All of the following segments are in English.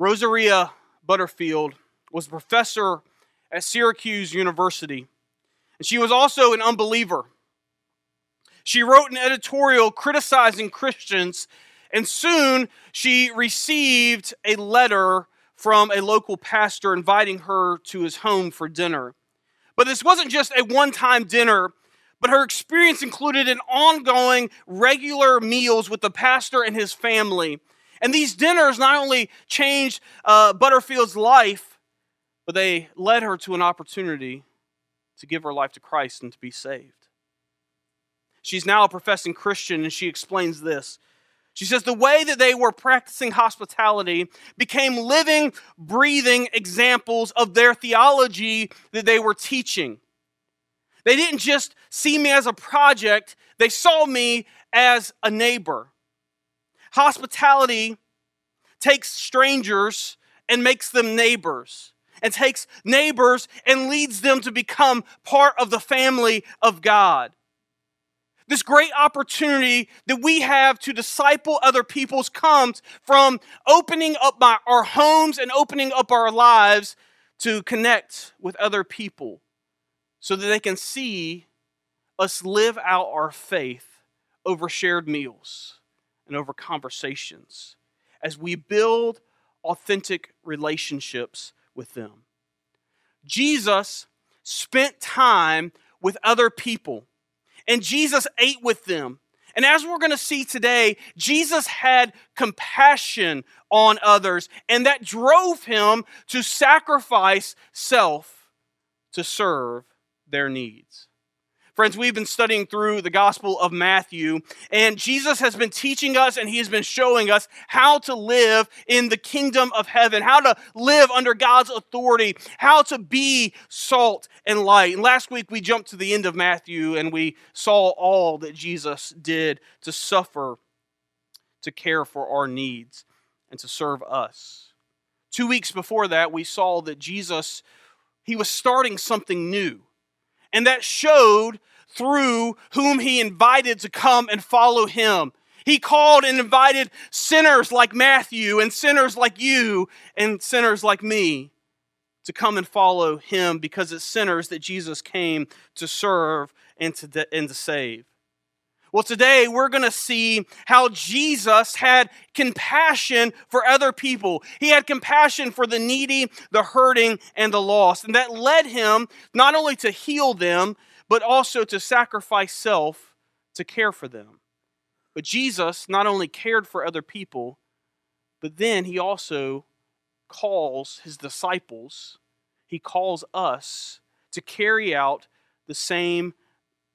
Rosaria Butterfield was a professor at Syracuse University, and she was also an unbeliever. She wrote an editorial criticizing Christians, and soon she received a letter from a local pastor inviting her to his home for dinner. But this wasn't just a one time dinner, but her experience included an ongoing, regular meals with the pastor and his family. And these dinners not only changed uh, Butterfield's life, but they led her to an opportunity to give her life to Christ and to be saved. She's now a professing Christian, and she explains this. She says the way that they were practicing hospitality became living, breathing examples of their theology that they were teaching. They didn't just see me as a project, they saw me as a neighbor. Hospitality takes strangers and makes them neighbors, and takes neighbors and leads them to become part of the family of God. This great opportunity that we have to disciple other people's comes from opening up my, our homes and opening up our lives to connect with other people so that they can see us live out our faith over shared meals and over conversations as we build authentic relationships with them. Jesus spent time with other people and Jesus ate with them. And as we're going to see today, Jesus had compassion on others, and that drove him to sacrifice self to serve their needs. Friends, we've been studying through the Gospel of Matthew, and Jesus has been teaching us and he has been showing us how to live in the kingdom of heaven, how to live under God's authority, how to be salt and light. And last week we jumped to the end of Matthew and we saw all that Jesus did to suffer, to care for our needs, and to serve us. Two weeks before that, we saw that Jesus, he was starting something new. And that showed through whom he invited to come and follow him. He called and invited sinners like Matthew and sinners like you and sinners like me to come and follow him because it's sinners that Jesus came to serve and to, de- and to save. Well, today we're going to see how Jesus had compassion for other people. He had compassion for the needy, the hurting, and the lost. And that led him not only to heal them, but also to sacrifice self to care for them. But Jesus not only cared for other people, but then he also calls his disciples, he calls us to carry out the same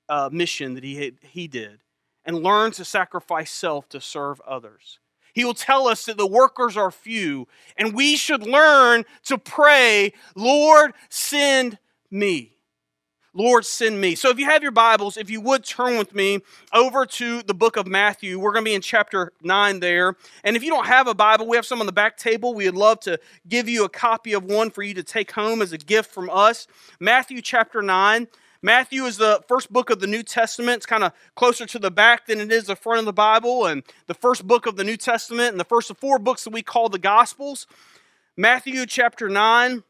uh, mission that he, he did and learn to sacrifice self to serve others. He will tell us that the workers are few, and we should learn to pray, Lord, send me. Lord, send me. So if you have your Bibles, if you would turn with me over to the book of Matthew, we're going to be in chapter 9 there. And if you don't have a Bible, we have some on the back table. We would love to give you a copy of one for you to take home as a gift from us. Matthew chapter 9. Matthew is the first book of the New Testament. It's kind of closer to the back than it is the front of the Bible, and the first book of the New Testament, and the first of four books that we call the Gospels. Matthew chapter 9,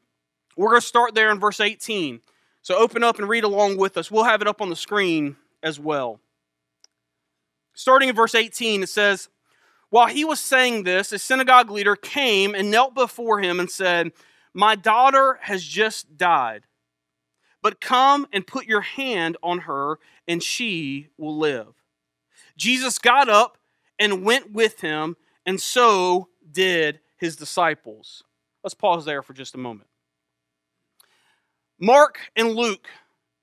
we're going to start there in verse 18. So open up and read along with us. We'll have it up on the screen as well. Starting in verse 18, it says, While he was saying this, a synagogue leader came and knelt before him and said, My daughter has just died, but come and put your hand on her, and she will live. Jesus got up and went with him, and so did his disciples. Let's pause there for just a moment. Mark and Luke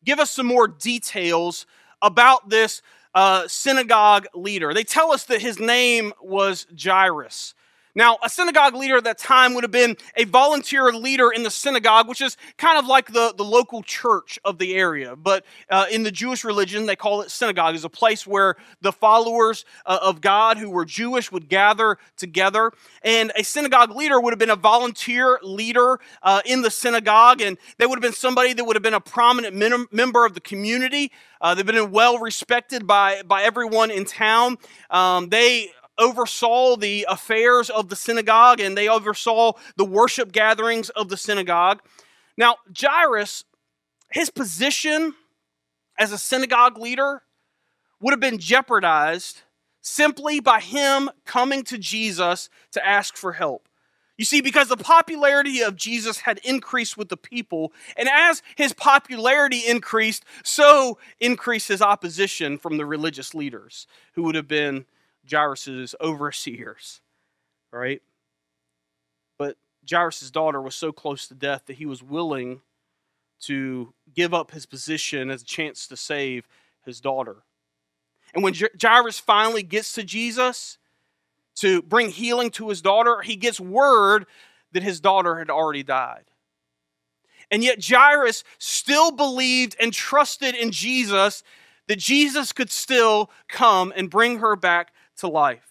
give us some more details about this uh, synagogue leader. They tell us that his name was Jairus. Now, a synagogue leader at that time would have been a volunteer leader in the synagogue, which is kind of like the, the local church of the area. But uh, in the Jewish religion, they call it synagogue, is a place where the followers uh, of God who were Jewish would gather together. And a synagogue leader would have been a volunteer leader uh, in the synagogue, and they would have been somebody that would have been a prominent member of the community. Uh, they've been well respected by, by everyone in town. Um, they oversaw the affairs of the synagogue and they oversaw the worship gatherings of the synagogue. Now, Jairus, his position as a synagogue leader would have been jeopardized simply by him coming to Jesus to ask for help. You see, because the popularity of Jesus had increased with the people, and as his popularity increased, so increased his opposition from the religious leaders who would have been Jairus' overseers. Right? But Jairus' daughter was so close to death that he was willing to give up his position as a chance to save his daughter. And when Jairus finally gets to Jesus to bring healing to his daughter, he gets word that his daughter had already died. And yet Jairus still believed and trusted in Jesus that Jesus could still come and bring her back to life.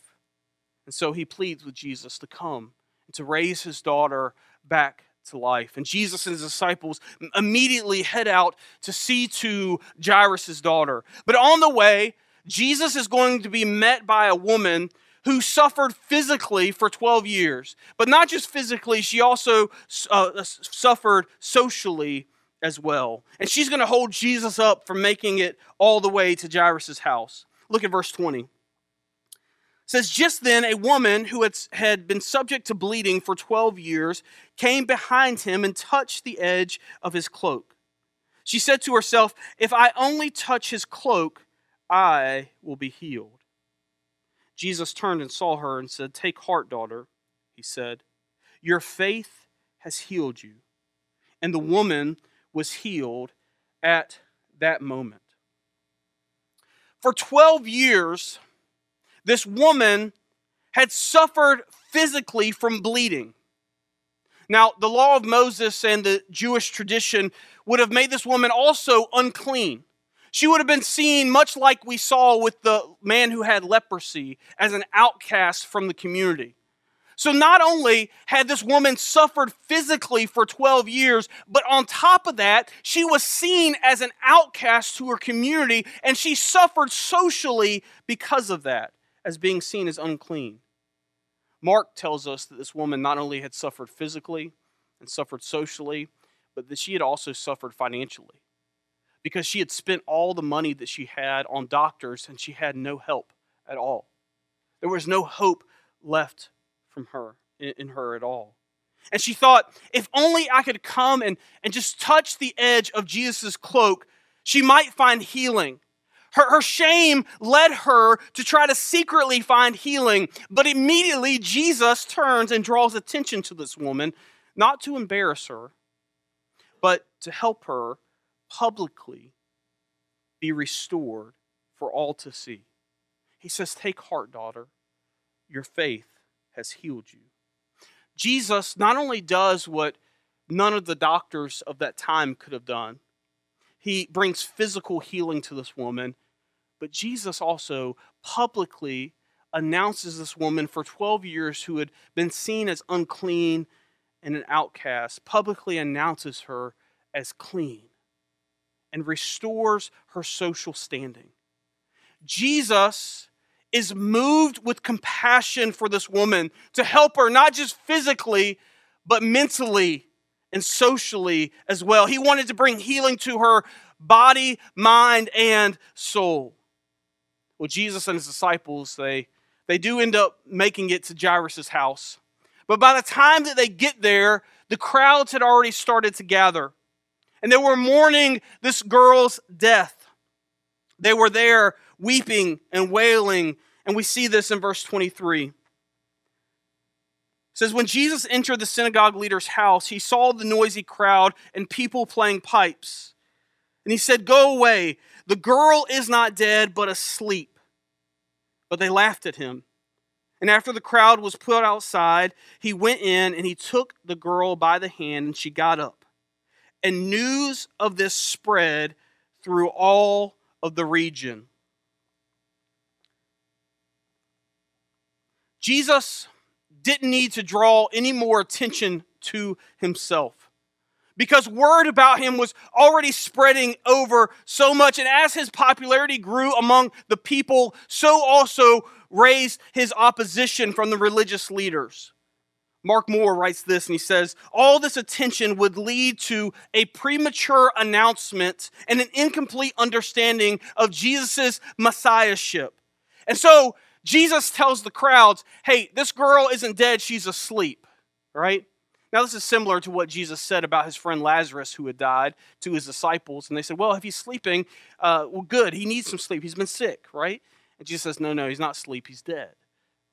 And so he pleads with Jesus to come and to raise his daughter back to life. And Jesus and his disciples immediately head out to see to Jairus' daughter. But on the way, Jesus is going to be met by a woman who suffered physically for 12 years. But not just physically, she also uh, suffered socially as well. And she's going to hold Jesus up for making it all the way to Jairus' house. Look at verse 20 says just then a woman who had, been subject to bleeding for 12 years came behind him and touched the edge of his cloak. She said to herself if i only touch his cloak i will be healed jesus turned and saw her and said take heart daughter he said. Your faith has healed you. And the woman was healed at that moment. For 12 years this woman had suffered physically from bleeding. Now, the law of Moses and the Jewish tradition would have made this woman also unclean. She would have been seen, much like we saw with the man who had leprosy, as an outcast from the community. So not only had this woman suffered physically for 12 years, but on top of that, she was seen as an outcast to her community and she suffered socially because of that as being seen as unclean. Mark tells us that this woman not only had suffered physically and suffered socially, but that she had also suffered financially because she had spent all the money that she had on doctors and she had no help at all. There was no hope left from her in her at all. And she thought, if only I could come and, and just touch the edge of Jesus' cloak, she might find healing her, her shame led her to try to secretly find healing, but immediately Jesus turns and draws attention to this woman, not to embarrass her, but to help her publicly be restored for all to see. He says, Take heart, daughter, your faith has healed you. Jesus not only does what none of the doctors of that time could have done, he brings physical healing to this woman. But Jesus also publicly announces this woman for 12 years who had been seen as unclean and an outcast, publicly announces her as clean and restores her social standing. Jesus is moved with compassion for this woman to help her, not just physically, but mentally and socially as well. He wanted to bring healing to her body, mind, and soul. Well, Jesus and his disciples, they, they do end up making it to Jairus' house. But by the time that they get there, the crowds had already started to gather. And they were mourning this girl's death. They were there weeping and wailing. And we see this in verse 23 says when jesus entered the synagogue leader's house he saw the noisy crowd and people playing pipes. And he said go away. The girl is not dead but asleep but they laughed at him. And after the crowd was put outside he went in and he took the girl by the hand and she got up. And news of this spread through all of the region. Jesus didn't need to draw any more attention to himself. because word about him was already spreading over so much. And as his popularity grew among the people, so also raised his opposition from the religious leaders. Mark Moore writes this and he says, All this attention would lead to a premature announcement and an incomplete understanding of Jesus' messiahship. And so Jesus tells the crowds, Hey, this girl isn't dead, she's asleep, right? Now, this is similar to what Jesus said about his friend Lazarus who had died to his disciples. And they said, Well, if he's sleeping, uh, well, good. He needs some sleep. He's been sick, right? And Jesus says, No, no, he's not asleep. He's dead,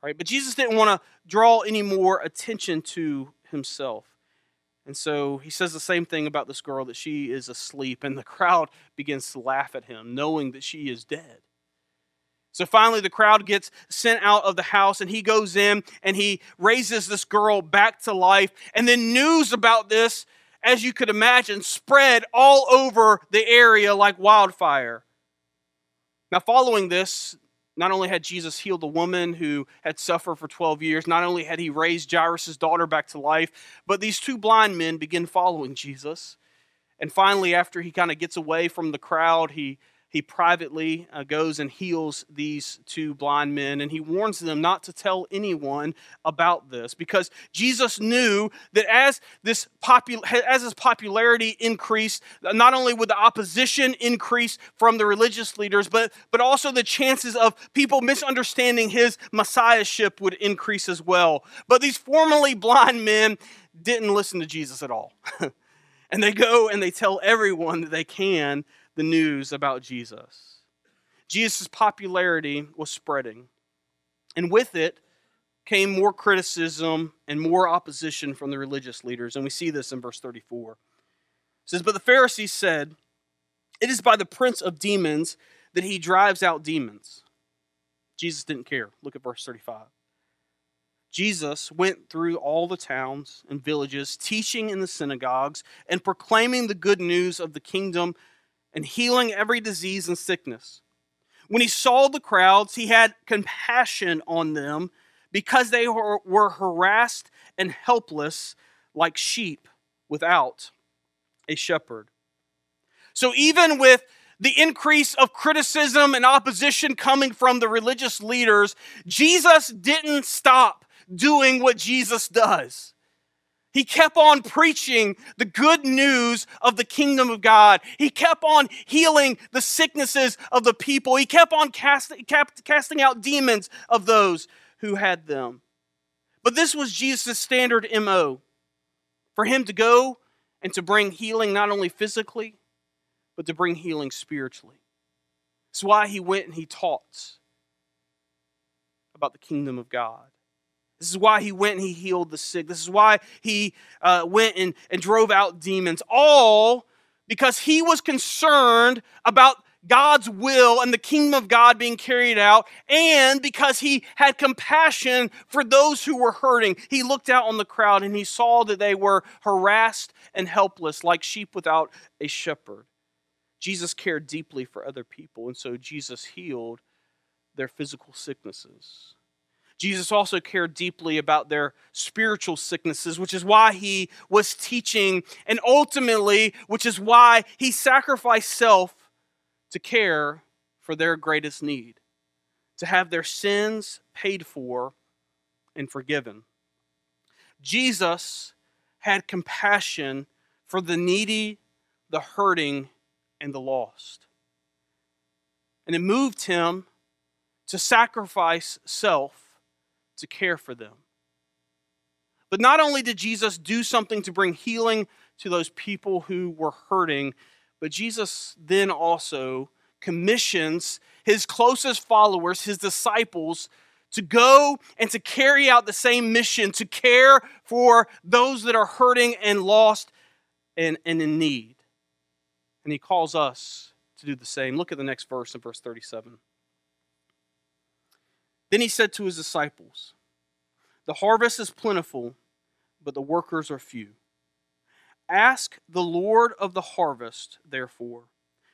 right? But Jesus didn't want to draw any more attention to himself. And so he says the same thing about this girl that she is asleep. And the crowd begins to laugh at him, knowing that she is dead. So finally, the crowd gets sent out of the house, and he goes in and he raises this girl back to life. And then news about this, as you could imagine, spread all over the area like wildfire. Now, following this, not only had Jesus healed the woman who had suffered for 12 years, not only had he raised Jairus' daughter back to life, but these two blind men begin following Jesus. And finally, after he kind of gets away from the crowd, he he privately uh, goes and heals these two blind men and he warns them not to tell anyone about this because Jesus knew that as this popul- as his popularity increased not only would the opposition increase from the religious leaders but but also the chances of people misunderstanding his messiahship would increase as well. But these formerly blind men didn't listen to Jesus at all. And they go and they tell everyone that they can the news about Jesus. Jesus' popularity was spreading, and with it came more criticism and more opposition from the religious leaders. And we see this in verse 34. It says, But the Pharisees said, It is by the prince of demons that he drives out demons. Jesus didn't care. Look at verse 35. Jesus went through all the towns and villages, teaching in the synagogues and proclaiming the good news of the kingdom and healing every disease and sickness. When he saw the crowds, he had compassion on them because they were, harassed and helpless like sheep without a shepherd. So, even with the increase of criticism and opposition coming from the religious leaders, Jesus didn't stop doing what Jesus does. He kept on preaching the good news of the kingdom of God. He kept on healing the sicknesses of the people. He kept on casting, kept casting out demons of those who had them. But this was Jesus' standard MO for him to go and to bring healing not only physically, but to bring healing spiritually. It's why he went and he taught about the kingdom of God. This is why he went and he healed the sick. This is why he uh, went and, and drove out demons. All because he was concerned about God's will and the kingdom of God being carried out, and because he had compassion for those who were hurting. He looked out on the crowd and he saw that they were harassed and helpless, like sheep without a shepherd. Jesus cared deeply for other people, and so Jesus healed their physical sicknesses. Jesus also cared deeply about their spiritual sicknesses, which is why he was teaching, and ultimately, which is why he sacrificed self to care for their greatest need, to have their sins paid for and forgiven. Jesus had compassion for the needy, the hurting, and the lost. And it moved him to sacrifice self to care for them. But not only did Jesus do something to bring healing to those people who were hurting, but Jesus then also commissions his closest followers, his disciples, to go and to carry out the same mission, to care for those that are hurting and lost and, and in need. And he calls us to do the same. Look at the next verse in verse 37. Then he said to his disciples, The harvest is plentiful, but the workers are few. Ask the Lord of the harvest, therefore,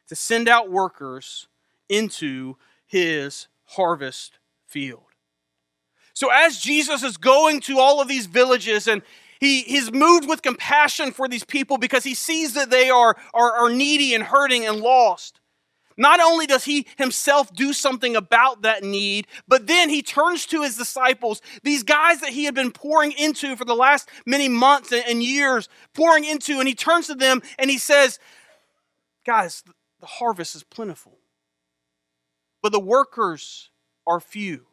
to send out workers into his harvest field. So, as Jesus is going to all of these villages and He, he's moved with compassion for these people because he sees that they are, are, are needy and hurting and lost. Not only does he himself do something about that need, but then he turns to his disciples, these guys that he had been pouring into for the last many months and years, pouring into, and he turns to them and he says, Guys, the harvest is plentiful, but the workers are few.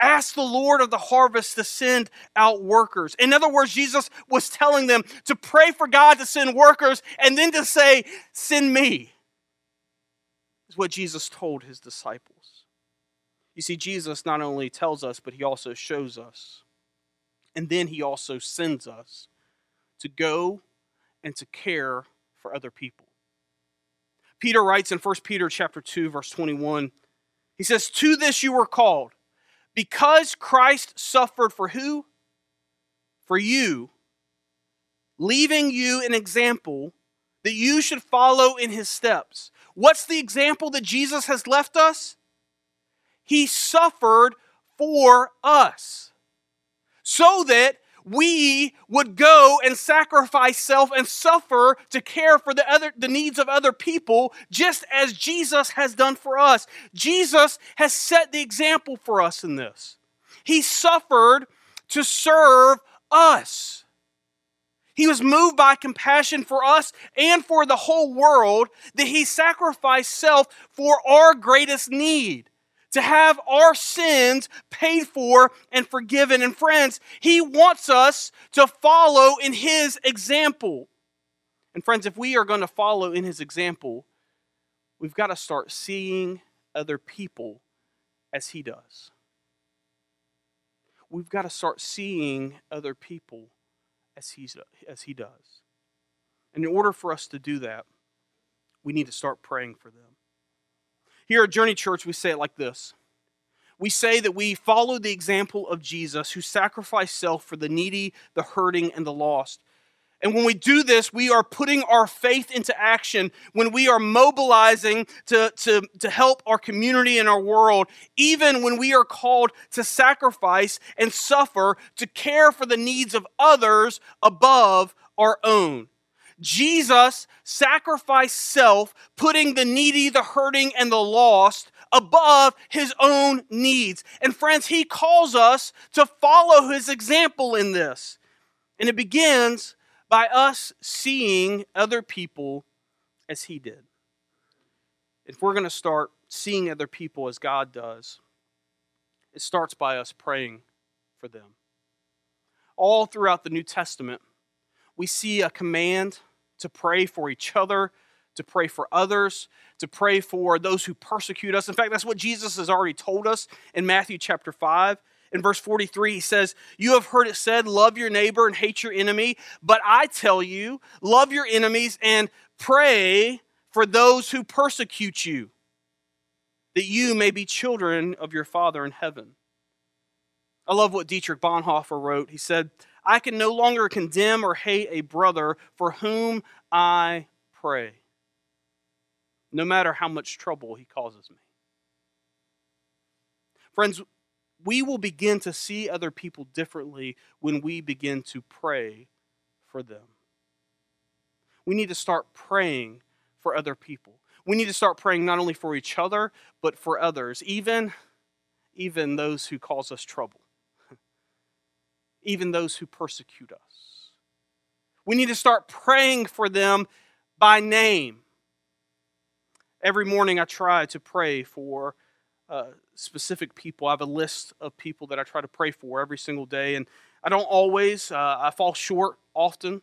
Ask the Lord of the harvest to send out workers. In other words, Jesus was telling them to pray for God to send workers and then to say, Send me is what Jesus told his disciples. You see, Jesus not only tells us, but he also shows us. And then he also sends us to go and to care for other people. Peter writes in 1 Peter chapter 2 verse 21. He says, "To this you were called, because Christ suffered for who? For you, leaving you an example that you should follow in his steps." What's the example that Jesus has left us? He suffered for us so that we would go and sacrifice self and suffer to care for the other the needs of other people just as Jesus has done for us. Jesus has set the example for us in this. He suffered to serve us. He was moved by compassion for us and for the whole world that he sacrificed self for our greatest need to have our sins paid for and forgiven. And friends, he wants us to follow in his example. And friends, if we are going to follow in his example, we've got to start seeing other people as he does. We've got to start seeing other people as, as he does. And in order for us to do that, we need to start praying for them. Here at Journey Church, we say it like this We say that we follow the example of Jesus who sacrificed self for the needy, the hurting, and the lost. And when we do this, we are putting our faith into action when we are mobilizing to, to, to help our community and our world, even when we are called to sacrifice and suffer to care for the needs of others above our own. Jesus sacrificed self, putting the needy, the hurting, and the lost above his own needs. And friends, he calls us to follow his example in this. And it begins by us seeing other people as He did. If we're going to start seeing other people as God does, it starts by us praying for them. All throughout the New Testament, we see a command to pray for each other, to pray for others, to pray for those who persecute us. In fact, that's what Jesus has already told us in Matthew chapter 5. In verse 43, he says, You have heard it said, love your neighbor and hate your enemy. But I tell you, love your enemies and pray for those who persecute you, that you may be children of your Father in heaven. I love what Dietrich Bonhoeffer wrote. He said, I can no longer condemn or hate a brother for whom I pray, no matter how much trouble he causes me. Friends, we will begin to see other people differently when we begin to pray for them. We need to start praying for other people. We need to start praying not only for each other, but for others, even, even those who cause us trouble, even those who persecute us. We need to start praying for them by name. Every morning I try to pray for uh, specific people. I have a list of people that I try to pray for every single day, and I don't always. Uh, I fall short often,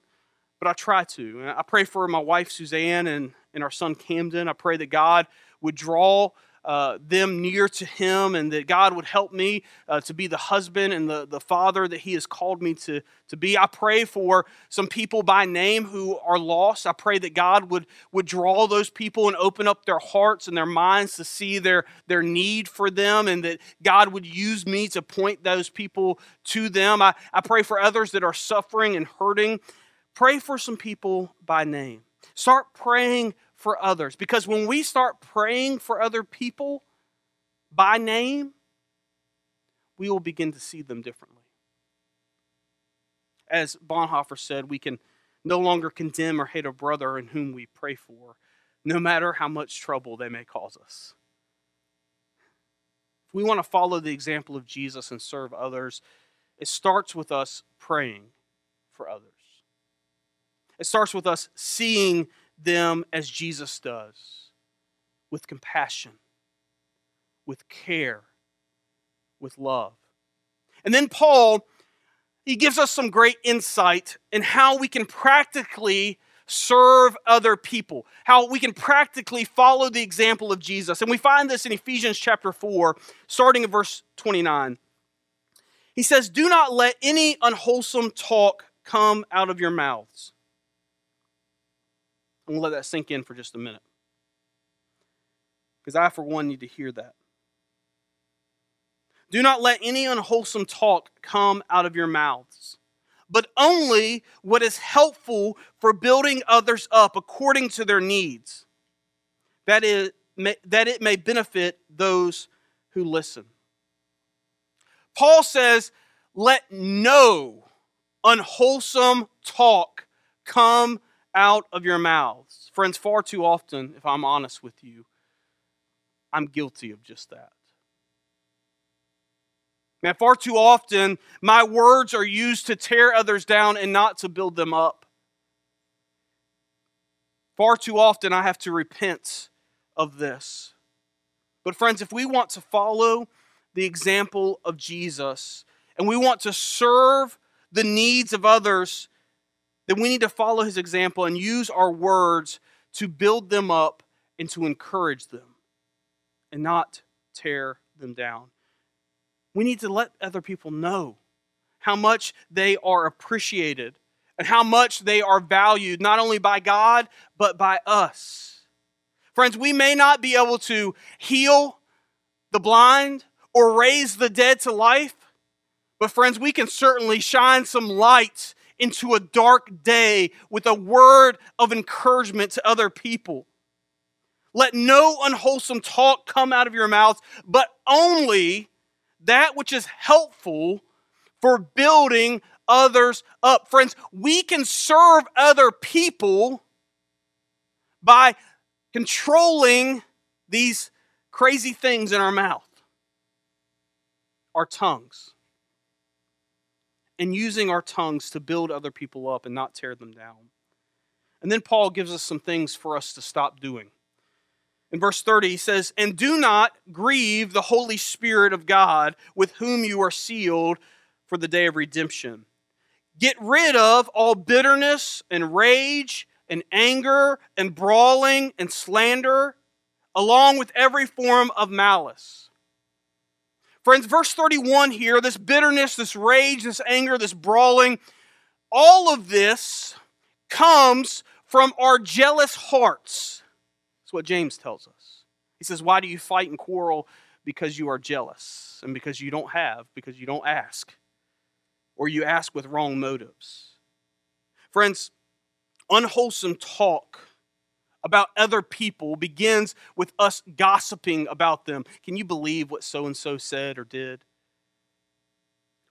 but I try to. I pray for my wife Suzanne and, and our son Camden. I pray that God would draw uh, them near to Him and that God would help me uh, to be the husband and the, the father that He has called me to, to be. I pray for some people by name who are lost. I pray that God would, would draw those people and open up their hearts and their minds to see their, their need for them and that God would use me to point those people to them. I, I pray for others that are suffering and hurting. Pray for some people by name. Start praying for others. Because when we start praying for other people by name, we will begin to see them differently. as Bonhoeffer said, we can no longer condemn or hate a brother in whom we pray for, no matter how much trouble they may cause us. If we want to follow the example of Jesus and serve others, it starts with us praying for others. It starts with us seeing them as Jesus does, with compassion, with care, with love. And then Paul, he gives us some great insight in how we can practically serve other people, how we can practically follow the example of Jesus. And we find this in Ephesians chapter 4, starting in verse 29. He says, Do not let any unwholesome talk come out of your mouths. I'm going to let that sink in for just a minute. Because I, for one, need to hear that. Do not let any unwholesome talk come out of your mouths, but only what is helpful for building others up according to their needs, that, is, that it may benefit those who listen. Paul says, Let no unwholesome talk come out of your mouths. Friends, far too often, if I'm honest with you, I'm guilty of just that. Man, far too often, my words are used to tear others down and not to build them up. Far too often, I have to repent of this. But, friends, if we want to follow the example of Jesus and we want to serve the needs of others, then we need to follow his example and use our words to build them up and to encourage them and not tear them down. We need to let other people know how much they are appreciated and how much they are valued, not only by God, but by us. Friends, we may not be able to heal the blind or raise the dead to life. But, friends, we can certainly shine some light into a dark day with a word of encouragement to other people. Let no unwholesome talk come out of your mouth, but only that which is helpful for building others up. Friends, we can serve other people by controlling these crazy things in our mouth our tongues and using our tongues to build other people up and not tear them down. And then Paul gives us some things for us to stop doing. In verse 30, he says, And do not grieve the Holy Spirit of God, with whom you are sealed for the day of redemption. Get rid of all bitterness and rage and anger and brawling and slander, along with every form of malice. Friends, verse 31 here, this bitterness, this rage, this anger, this brawling, all of this comes from our jealous hearts. That's what James tells us. He says, Why do you fight and quarrel? Because you are jealous, and because you don't have, because you don't ask, or you ask with wrong motives. Friends, unwholesome talk about other people begins with us gossiping about them. Can you believe what so and so said or did?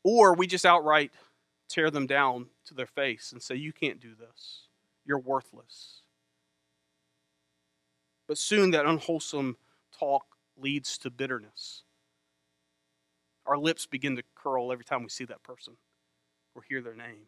Or we just outright tear them down to their face and say, You can't do this. You're worthless. But soon that unwholesome talk leads to bitterness. Our lips begin to curl every time we see that person or hear their name.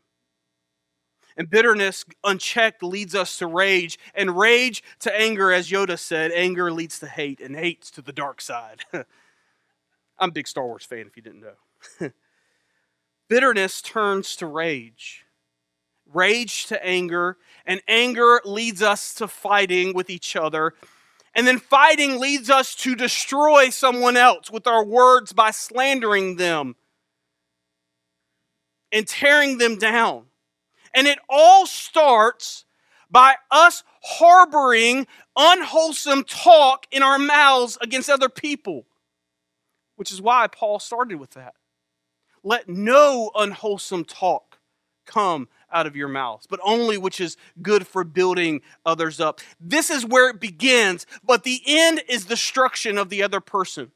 And bitterness unchecked leads us to rage, and rage to anger, as Yoda said. Anger leads to hate, and hate to the dark side. I'm a big Star Wars fan, if you didn't know. bitterness turns to rage, rage to anger, and anger leads us to fighting with each other. And then fighting leads us to destroy someone else with our words by slandering them and tearing them down. And it all starts by us harboring unwholesome talk in our mouths against other people, which is why Paul started with that. Let no unwholesome talk come out of your mouths, but only which is good for building others up. This is where it begins, but the end is destruction of the other person.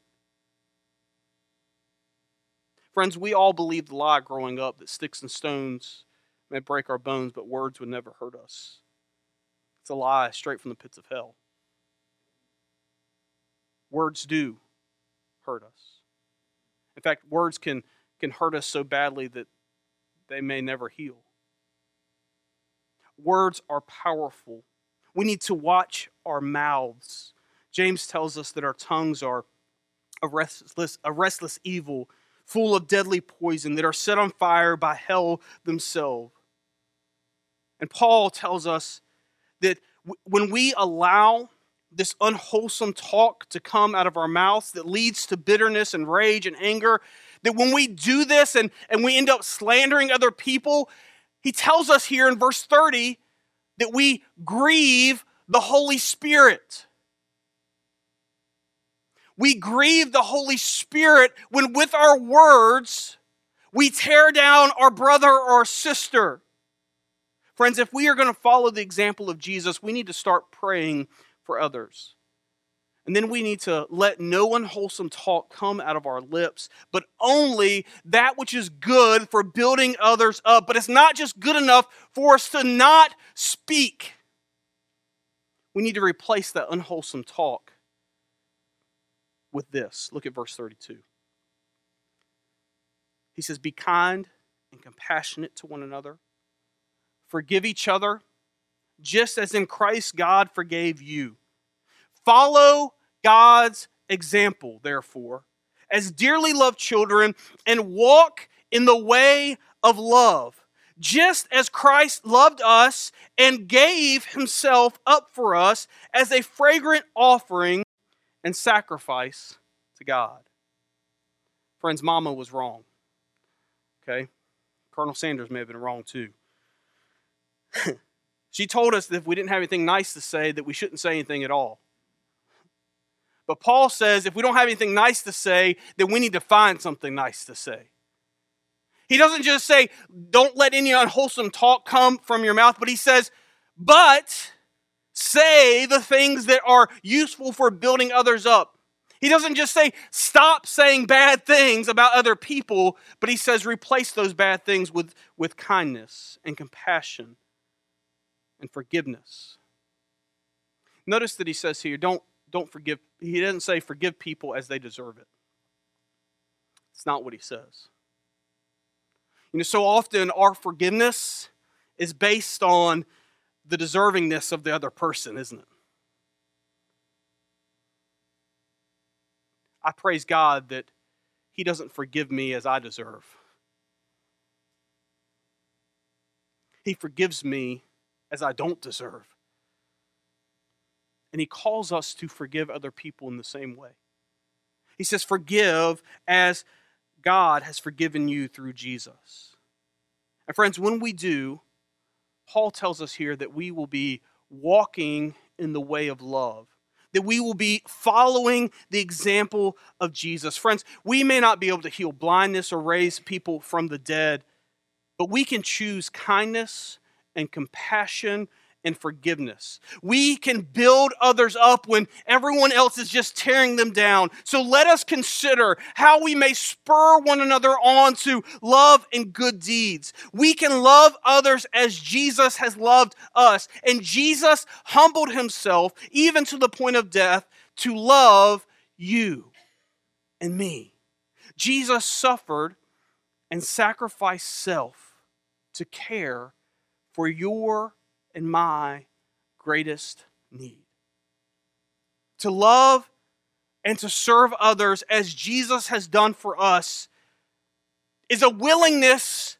Friends, we all believed the lie growing up that sticks and stones may break our bones, but words would never hurt us. It's a lie straight from the pits of hell. Words do hurt us. In fact, words can, can hurt us so badly that they may never heal. Words are powerful. We need to watch our mouths. James tells us that our tongues are a restless, a restless evil, full of deadly poison, that are set on fire by hell themselves. And Paul tells us that when we allow this unwholesome talk to come out of our mouths that leads to bitterness and rage and anger, that when we do this and, and we end up slandering other people, he tells us here in verse 30 that we grieve the Holy Spirit. We grieve the Holy Spirit when, with our words, we tear down our brother or sister. Friends, if we are going to follow the example of Jesus, we need to start praying for others. And then we need to let no unwholesome talk come out of our lips, but only that which is good for building others up. But it's not just good enough for us to not speak. We need to replace that unwholesome talk with this. Look at verse 32. He says, Be kind and compassionate to one another, forgive each other, just as in Christ God forgave you. Follow God's example, therefore, as dearly loved children, and walk in the way of love, just as Christ loved us and gave himself up for us as a fragrant offering and sacrifice to God. Friends, Mama was wrong. Okay? Colonel Sanders may have been wrong too. She told us that if we didn't have anything nice to say, that we shouldn't say anything at all. But Paul says if we don't have anything nice to say, then we need to find something nice to say. He doesn't just say, don't let any unwholesome talk come from your mouth, but he says, but say the things that are useful for building others up. He doesn't just say, stop saying bad things about other people, but he says, replace those bad things with, with kindness and compassion and forgiveness. Notice that he says here, don't don't forgive. He doesn't say forgive people as they deserve it. It's not what he says. You know, so often our forgiveness is based on the deservingness of the other person, isn't it? I praise God that He doesn't forgive me as I deserve. He forgives me as I don't deserve. And he calls us to forgive other people in the same way. He says, Forgive as God has forgiven you through Jesus. And friends, when we do, Paul tells us here that we will be walking in the way of love, that we will be following the example of Jesus. Friends, we may not be able to heal blindness or raise people from the dead, but we can choose kindness and compassion and forgiveness. We can build others up when everyone else is just tearing them down. So let us consider how we may spur one another on to love and good deeds. We can love others as Jesus has loved us. And Jesus humbled himself even to the point of death to love you and me. Jesus suffered and sacrificed self to care for your and my greatest need. To love and to serve others as Jesus has done for us is a willingness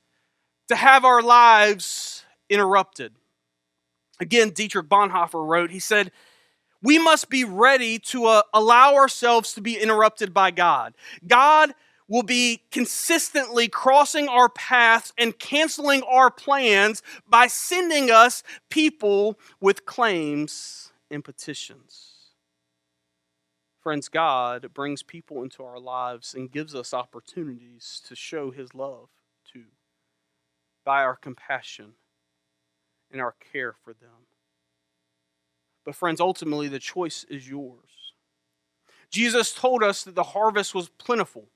to have our lives interrupted. Again, Dietrich Bonhoeffer wrote, he said, We must be ready to uh, allow ourselves to be interrupted by God. God will be consistently crossing our paths and canceling our plans by sending us people with claims and petitions. Friends, God brings people into our lives and gives us opportunities to show His love to by our compassion and our care for them. But, friends, ultimately the choice is yours. Jesus told us that the harvest was plentiful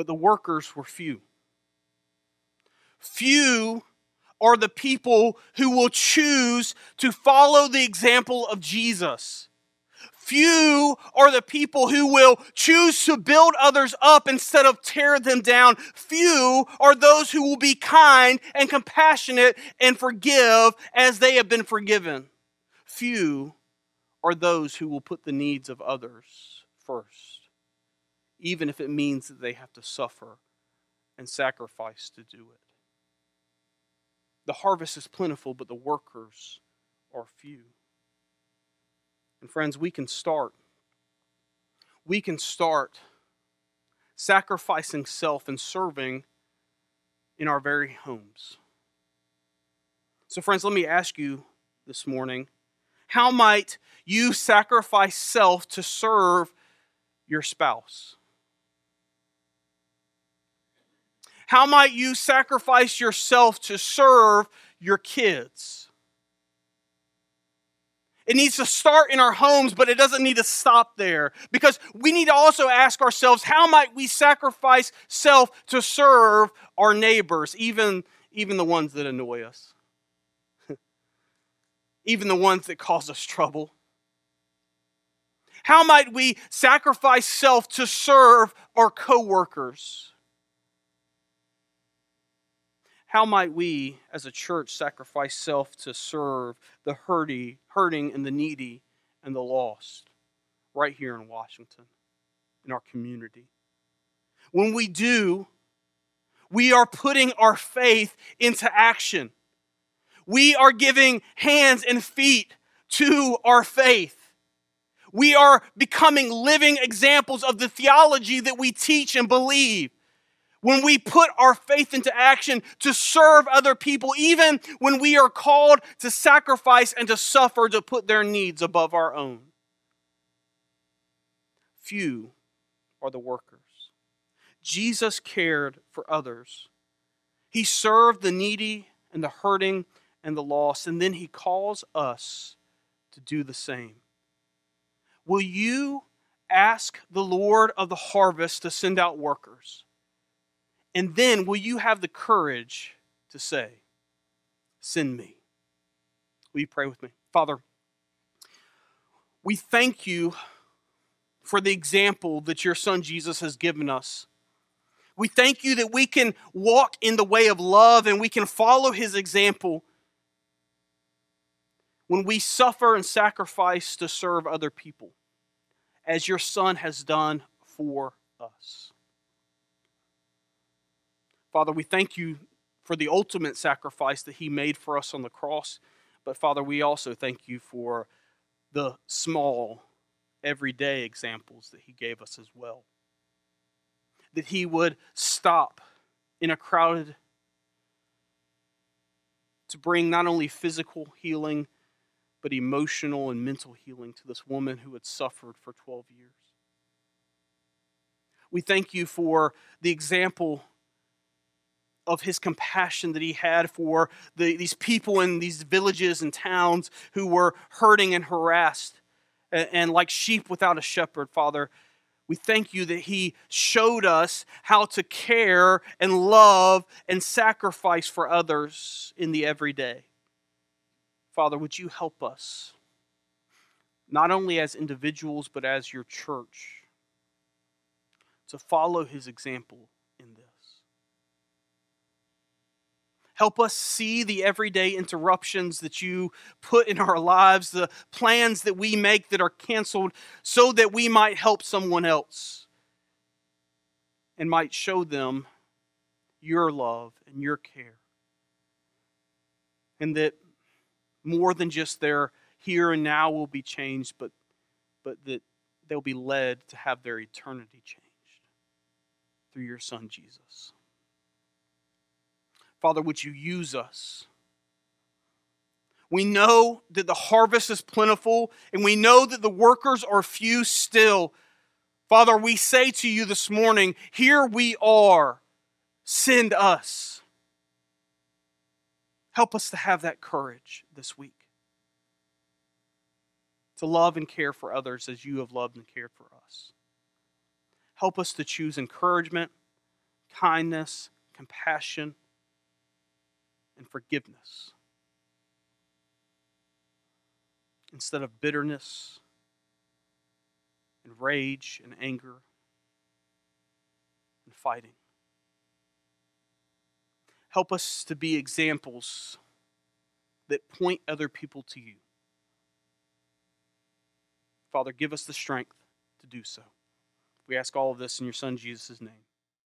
but the workers were few. Few are the people who will choose to follow the example of Jesus. Few are the people who will choose to build others up instead of tear them down. Few are those who will be kind and compassionate and forgive as they have been forgiven. Few are those who will put the needs of others first, even if it means that they have to suffer and sacrifice to do it. The harvest is plentiful, but the workers are few. And friends, we can start. We can start sacrificing self and serving in our very homes. So, friends, let me ask you this morning how might you sacrifice self to serve your spouse? How might you sacrifice yourself to serve your kids? It needs to start in our homes, but it doesn't need to stop there. Because we need to also ask ourselves how might we sacrifice self to serve our neighbors, even, even the ones that annoy us, even the ones that cause us trouble? How might we sacrifice self to serve our coworkers? How might we as a church sacrifice self to serve the hurting, hurting and the needy and the lost right here in Washington, in our community? When we do, we are putting our faith into action. We are giving hands and feet to our faith. We are becoming living examples of the theology that we teach and believe when we put our faith into action to serve other people, even when we are called to sacrifice and to suffer to put their needs above our own. Few are the workers. Jesus cared for others. He served the needy and the hurting and the lost, and then he calls us to do the same. Will you ask the Lord of the harvest to send out workers? And then will you have the courage to say, Send me? Will you pray with me? Father, we thank you for the example that your son Jesus has given us. We thank you that we can walk in the way of love and we can follow his example when we suffer and sacrifice to serve other people, as your son has done for us. Father, we thank you for the ultimate sacrifice that he made for us on the cross. But Father, we also thank you for the small, everyday examples that he gave us as well. That he would stop in a crowded to bring not only physical healing, but emotional and mental healing to this woman who had suffered for 12 years. We thank you for the example of his compassion that he had for the, these people in these villages and towns who were hurting and harassed and, and like sheep without a shepherd, Father. We thank you that he showed us how to care and love and sacrifice for others in the everyday. Father, would you help us, not only as individuals, but as your church, to follow his example in this? Help us see the everyday interruptions that you put in our lives, the plans that we make that are canceled, so that we might help someone else and might show them your love and your care. And that more than just their here and now will be changed, but, but that they'll be led to have their eternity changed through your Son, Jesus. Father, would you use us? We know that the harvest is plentiful, and we know that the workers are few still. Father, we say to you this morning, here we are. Send us. Help us to have that courage this week to love and care for others as you have loved and cared for us. Help us to choose encouragement, kindness, compassion forgiveness instead of bitterness and rage and anger and fighting. Help us to be examples that point other people to you. Father, give us the strength to do so. We ask all of this in your Son Jesus' name.